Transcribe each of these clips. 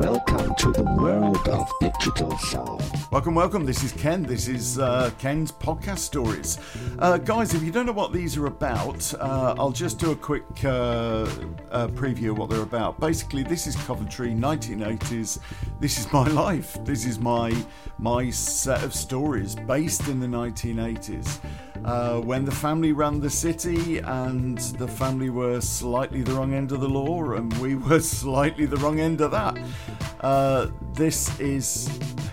Welcome to the world of digital sound. Welcome, welcome. This is Ken. This is uh, Ken's podcast stories. Uh, guys, if you don't know what these are about, uh, I'll just do a quick uh, uh, preview of what they're about. Basically, this is Coventry, 1980s. This is my life. This is my my set of stories based in the 1980s. Uh, when the family ran the city and the family were slightly the wrong end of the law and we were slightly the wrong end of that. Uh, this is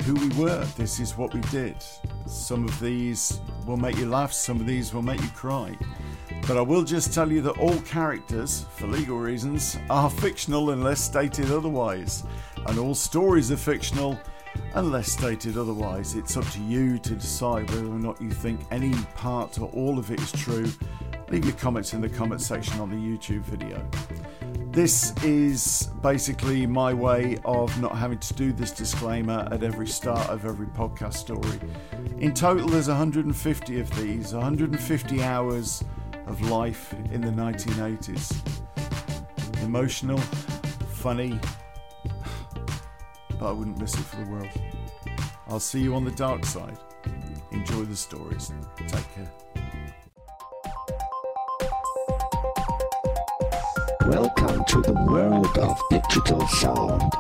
who we were, this is what we did. Some of these will make you laugh, some of these will make you cry. But I will just tell you that all characters, for legal reasons, are fictional unless stated otherwise, and all stories are fictional unless stated otherwise. It's up to you to decide whether or not you think any part or all of it is true. Leave your comments in the comment section on the YouTube video. This is basically my way of not having to do this disclaimer at every start of every podcast story. In total, there's 150 of these, 150 hours of life in the 1980s. Emotional, funny, but I wouldn't miss it for the world. I'll see you on the dark side. Enjoy the stories. Take care. Welcome to the world of digital sound.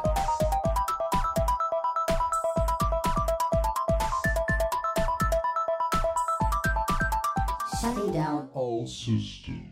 Shutting down all systems.